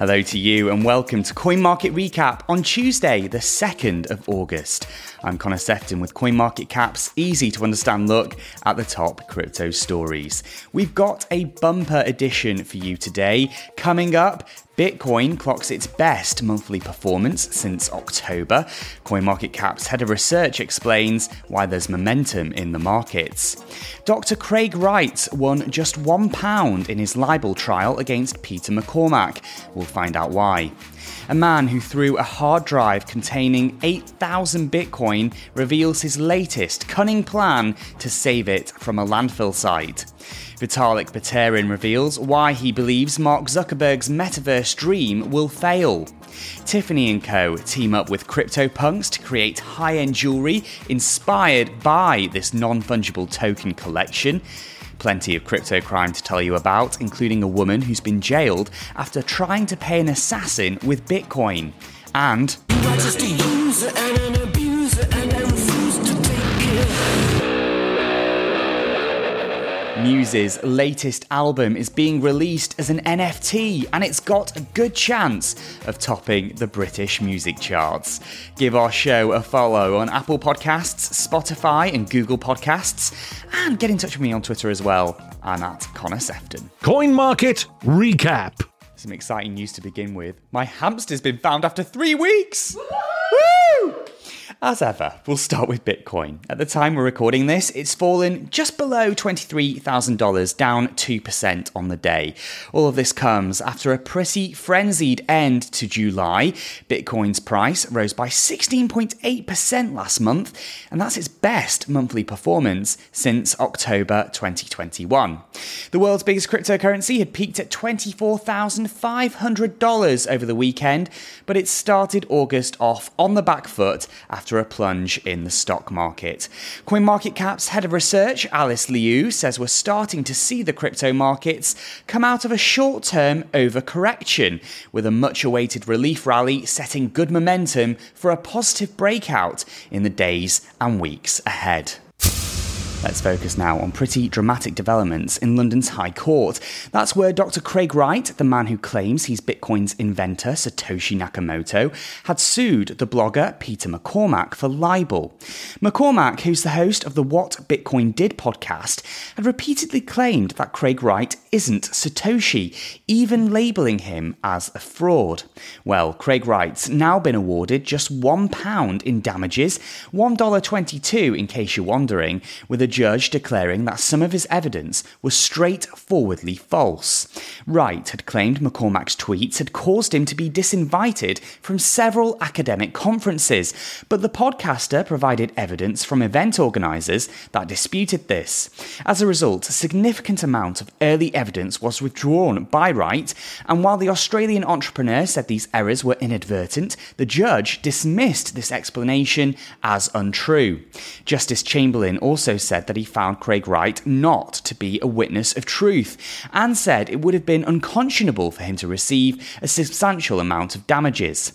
Hello to you and welcome to Coin Market Recap on Tuesday, the 2nd of August. I'm Connor Sefton with CoinMarketCap's easy to understand look at the top crypto stories. We've got a bumper edition for you today. Coming up, Bitcoin clocks its best monthly performance since October. CoinMarketCap's head of research explains why there's momentum in the markets. Dr. Craig Wright won just one pound in his libel trial against Peter McCormack. We'll find out why. A man who threw a hard drive containing 8,000 Bitcoin reveals his latest cunning plan to save it from a landfill site. Vitalik Buterin reveals why he believes Mark Zuckerberg's metaverse dream will fail. Tiffany & Co. team up with CryptoPunks to create high-end jewelry inspired by this non-fungible token collection. Plenty of crypto crime to tell you about, including a woman who's been jailed after trying to pay an assassin with Bitcoin. And Muse's latest album is being released as an NFT and it's got a good chance of topping the British music charts. Give our show a follow on Apple Podcasts, Spotify, and Google Podcasts, and get in touch with me on Twitter as well. I'm at Connor Sefton. Coin Market Recap. Some exciting news to begin with. My hamster's been found after three weeks! Woo! As ever, we'll start with Bitcoin. At the time we're recording this, it's fallen just below $23,000, down 2% on the day. All of this comes after a pretty frenzied end to July. Bitcoin's price rose by 16.8% last month, and that's its best monthly performance since October 2021. The world's biggest cryptocurrency had peaked at $24,500 over the weekend, but it started August off on the back foot after after a plunge in the stock market. CoinMarketCap's head of research, Alice Liu, says we're starting to see the crypto markets come out of a short term overcorrection, with a much awaited relief rally setting good momentum for a positive breakout in the days and weeks ahead. Let's focus now on pretty dramatic developments in London's High Court. That's where Dr. Craig Wright, the man who claims he's Bitcoin's inventor, Satoshi Nakamoto, had sued the blogger Peter McCormack for libel. McCormack, who's the host of the What Bitcoin Did podcast, had repeatedly claimed that Craig Wright isn't Satoshi, even labeling him as a fraud. Well, Craig Wright's now been awarded just £1 in damages, $1.22 in case you're wondering, with a judge declaring that some of his evidence was straightforwardly false. Wright had claimed McCormack's tweets had caused him to be disinvited from several academic conferences, but the podcaster provided evidence from event organisers that disputed this. As a result, a significant amount of early evidence was withdrawn by Wright, and while the Australian entrepreneur said these errors were inadvertent, the judge dismissed this explanation as untrue. Justice Chamberlain also said said that he found Craig Wright not to be a witness of truth, and said it would have been unconscionable for him to receive a substantial amount of damages.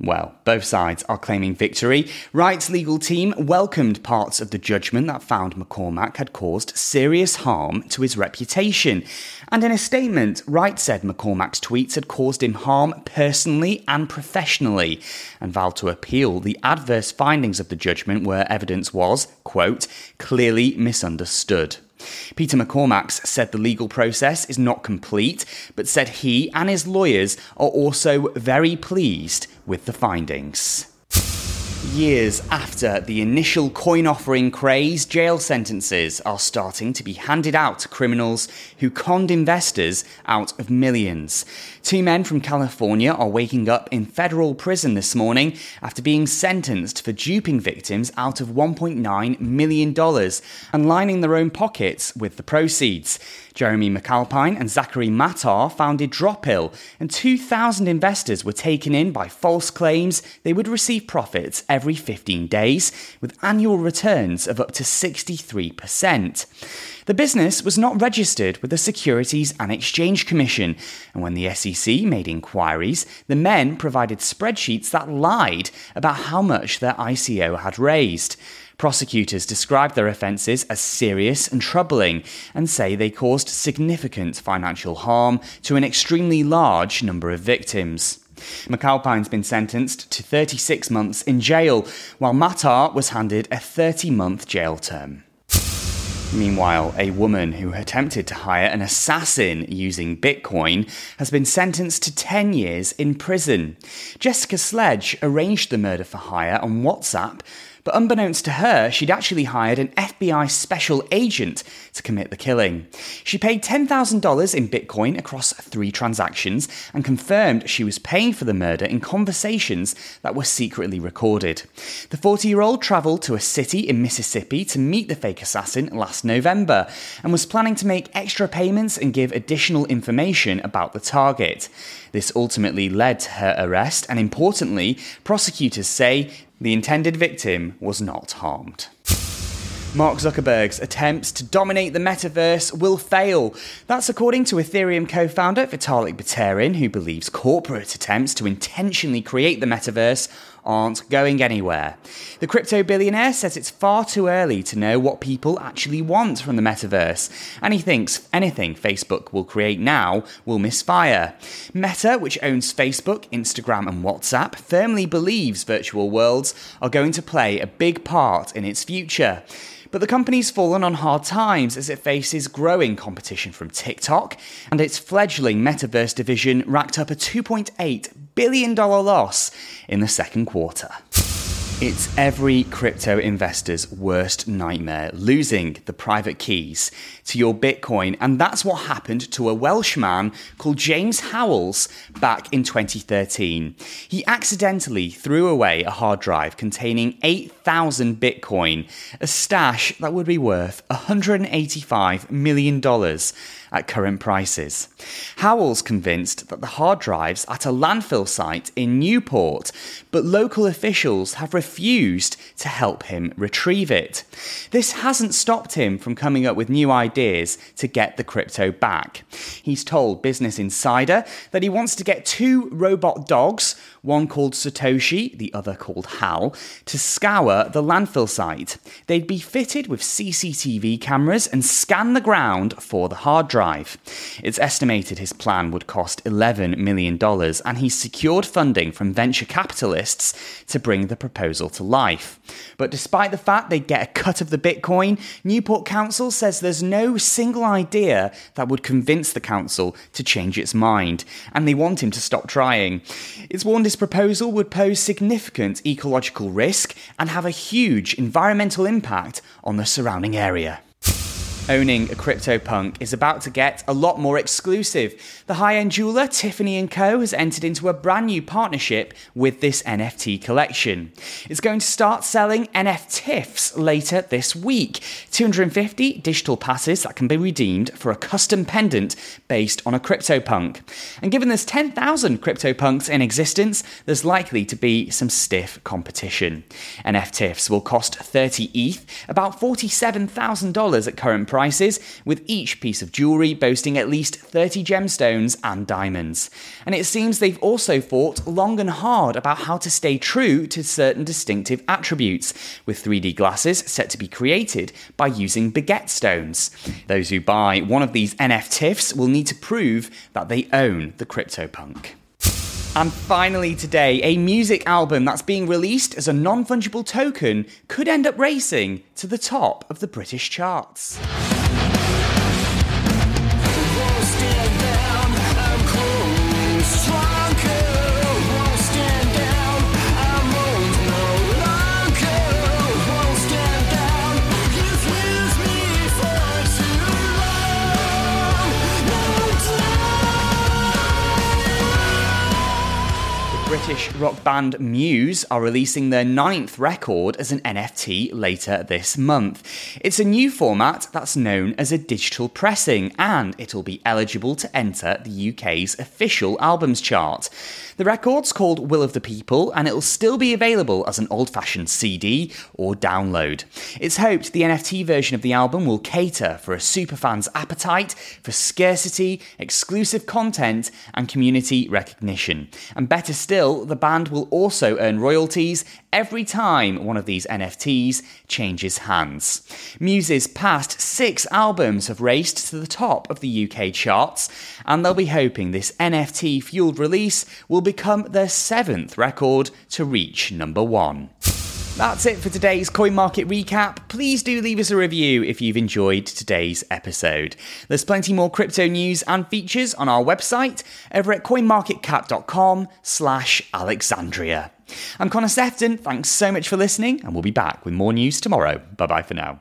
Well, both sides are claiming victory. Wright's legal team welcomed parts of the judgment that found McCormack had caused serious harm to his reputation. And in a statement, Wright said McCormack's tweets had caused him harm personally and professionally, and vowed to appeal the adverse findings of the judgment where evidence was, quote, clearly misunderstood. Peter McCormack said the legal process is not complete, but said he and his lawyers are also very pleased with the findings. Years after the initial coin offering craze, jail sentences are starting to be handed out to criminals who conned investors out of millions. Two men from California are waking up in federal prison this morning after being sentenced for duping victims out of $1.9 million and lining their own pockets with the proceeds. Jeremy McAlpine and Zachary Matar founded Dropil, and 2,000 investors were taken in by false claims they would receive profits every 15 days, with annual returns of up to 63%. The business was not registered with the Securities and Exchange Commission, and when the SEC made inquiries, the men provided spreadsheets that lied about how much their ICO had raised. Prosecutors describe their offences as serious and troubling and say they caused significant financial harm to an extremely large number of victims. McAlpine's been sentenced to 36 months in jail, while Matar was handed a 30 month jail term. Meanwhile, a woman who attempted to hire an assassin using Bitcoin has been sentenced to 10 years in prison. Jessica Sledge arranged the murder for hire on WhatsApp but unbeknownst to her, she'd actually hired an FBI special agent to commit the killing. She paid $10,000 in Bitcoin across three transactions and confirmed she was paying for the murder in conversations that were secretly recorded. The 40 year old travelled to a city in Mississippi to meet the fake assassin last November and was planning to make extra payments and give additional information about the target. This ultimately led to her arrest, and importantly, prosecutors say the intended victim was not harmed. Mark Zuckerberg's attempts to dominate the metaverse will fail. That's according to Ethereum co founder Vitalik Buterin, who believes corporate attempts to intentionally create the metaverse aren't going anywhere. The crypto billionaire says it's far too early to know what people actually want from the metaverse, and he thinks anything Facebook will create now will misfire. Meta, which owns Facebook, Instagram, and WhatsApp, firmly believes virtual worlds are going to play a big part in its future. But the company's fallen on hard times as it faces growing competition from TikTok, and its fledgling metaverse division racked up a $2.8 billion loss in the second quarter. It's every crypto investor's worst nightmare losing the private keys to your Bitcoin. And that's what happened to a Welshman called James Howells back in 2013. He accidentally threw away a hard drive containing 8,000 Bitcoin, a stash that would be worth $185 million at current prices. Howell's convinced that the hard drive's at a landfill site in Newport, but local officials have refused to help him retrieve it. This hasn't stopped him from coming up with new ideas to get the crypto back. He's told Business Insider that he wants to get two robot dogs, one called Satoshi, the other called Hal, to scour the landfill site. They'd be fitted with CCTV cameras and scan the ground for the hard drive. It's estimated his plan would cost $11 million, and he's secured funding from venture capitalists to bring the proposal to life. But despite the fact they'd get a cut of the Bitcoin, Newport Council says there's no single idea that would convince the council to change its mind, and they want him to stop trying. It's warned his proposal would pose significant ecological risk and have a huge environmental impact on the surrounding area owning a CryptoPunk is about to get a lot more exclusive. The high-end jeweler Tiffany & Co has entered into a brand new partnership with this NFT collection. It's going to start selling NFTIFs later this week, 250 digital passes that can be redeemed for a custom pendant based on a CryptoPunk. And given there's 10,000 CryptoPunks in existence, there's likely to be some stiff competition. NFTIFs will cost 30 ETH, about $47,000 at current price prices, with each piece of jewellery boasting at least 30 gemstones and diamonds. And it seems they've also thought long and hard about how to stay true to certain distinctive attributes, with 3D glasses set to be created by using baguette stones. Those who buy one of these NFTs will need to prove that they own the CryptoPunk. And finally, today, a music album that's being released as a non fungible token could end up racing to the top of the British charts. Band Muse are releasing their ninth record as an NFT later this month. It's a new format that's known as a digital pressing, and it'll be eligible to enter the UK's official albums chart. The record's called Will of the People, and it'll still be available as an old fashioned CD or download. It's hoped the NFT version of the album will cater for a superfan's appetite for scarcity, exclusive content, and community recognition. And better still, the band will also earn royalties every time one of these NFTs changes hands. Muse's past six albums have raced to the top of the UK charts, and they'll be hoping this NFT fueled release will become their seventh record to reach number one. That's it for today's Coin Market recap. Please do leave us a review if you've enjoyed today's episode. There's plenty more crypto news and features on our website over at coinmarketcap.com slash Alexandria. I'm Connor Sefton. Thanks so much for listening, and we'll be back with more news tomorrow. Bye bye for now.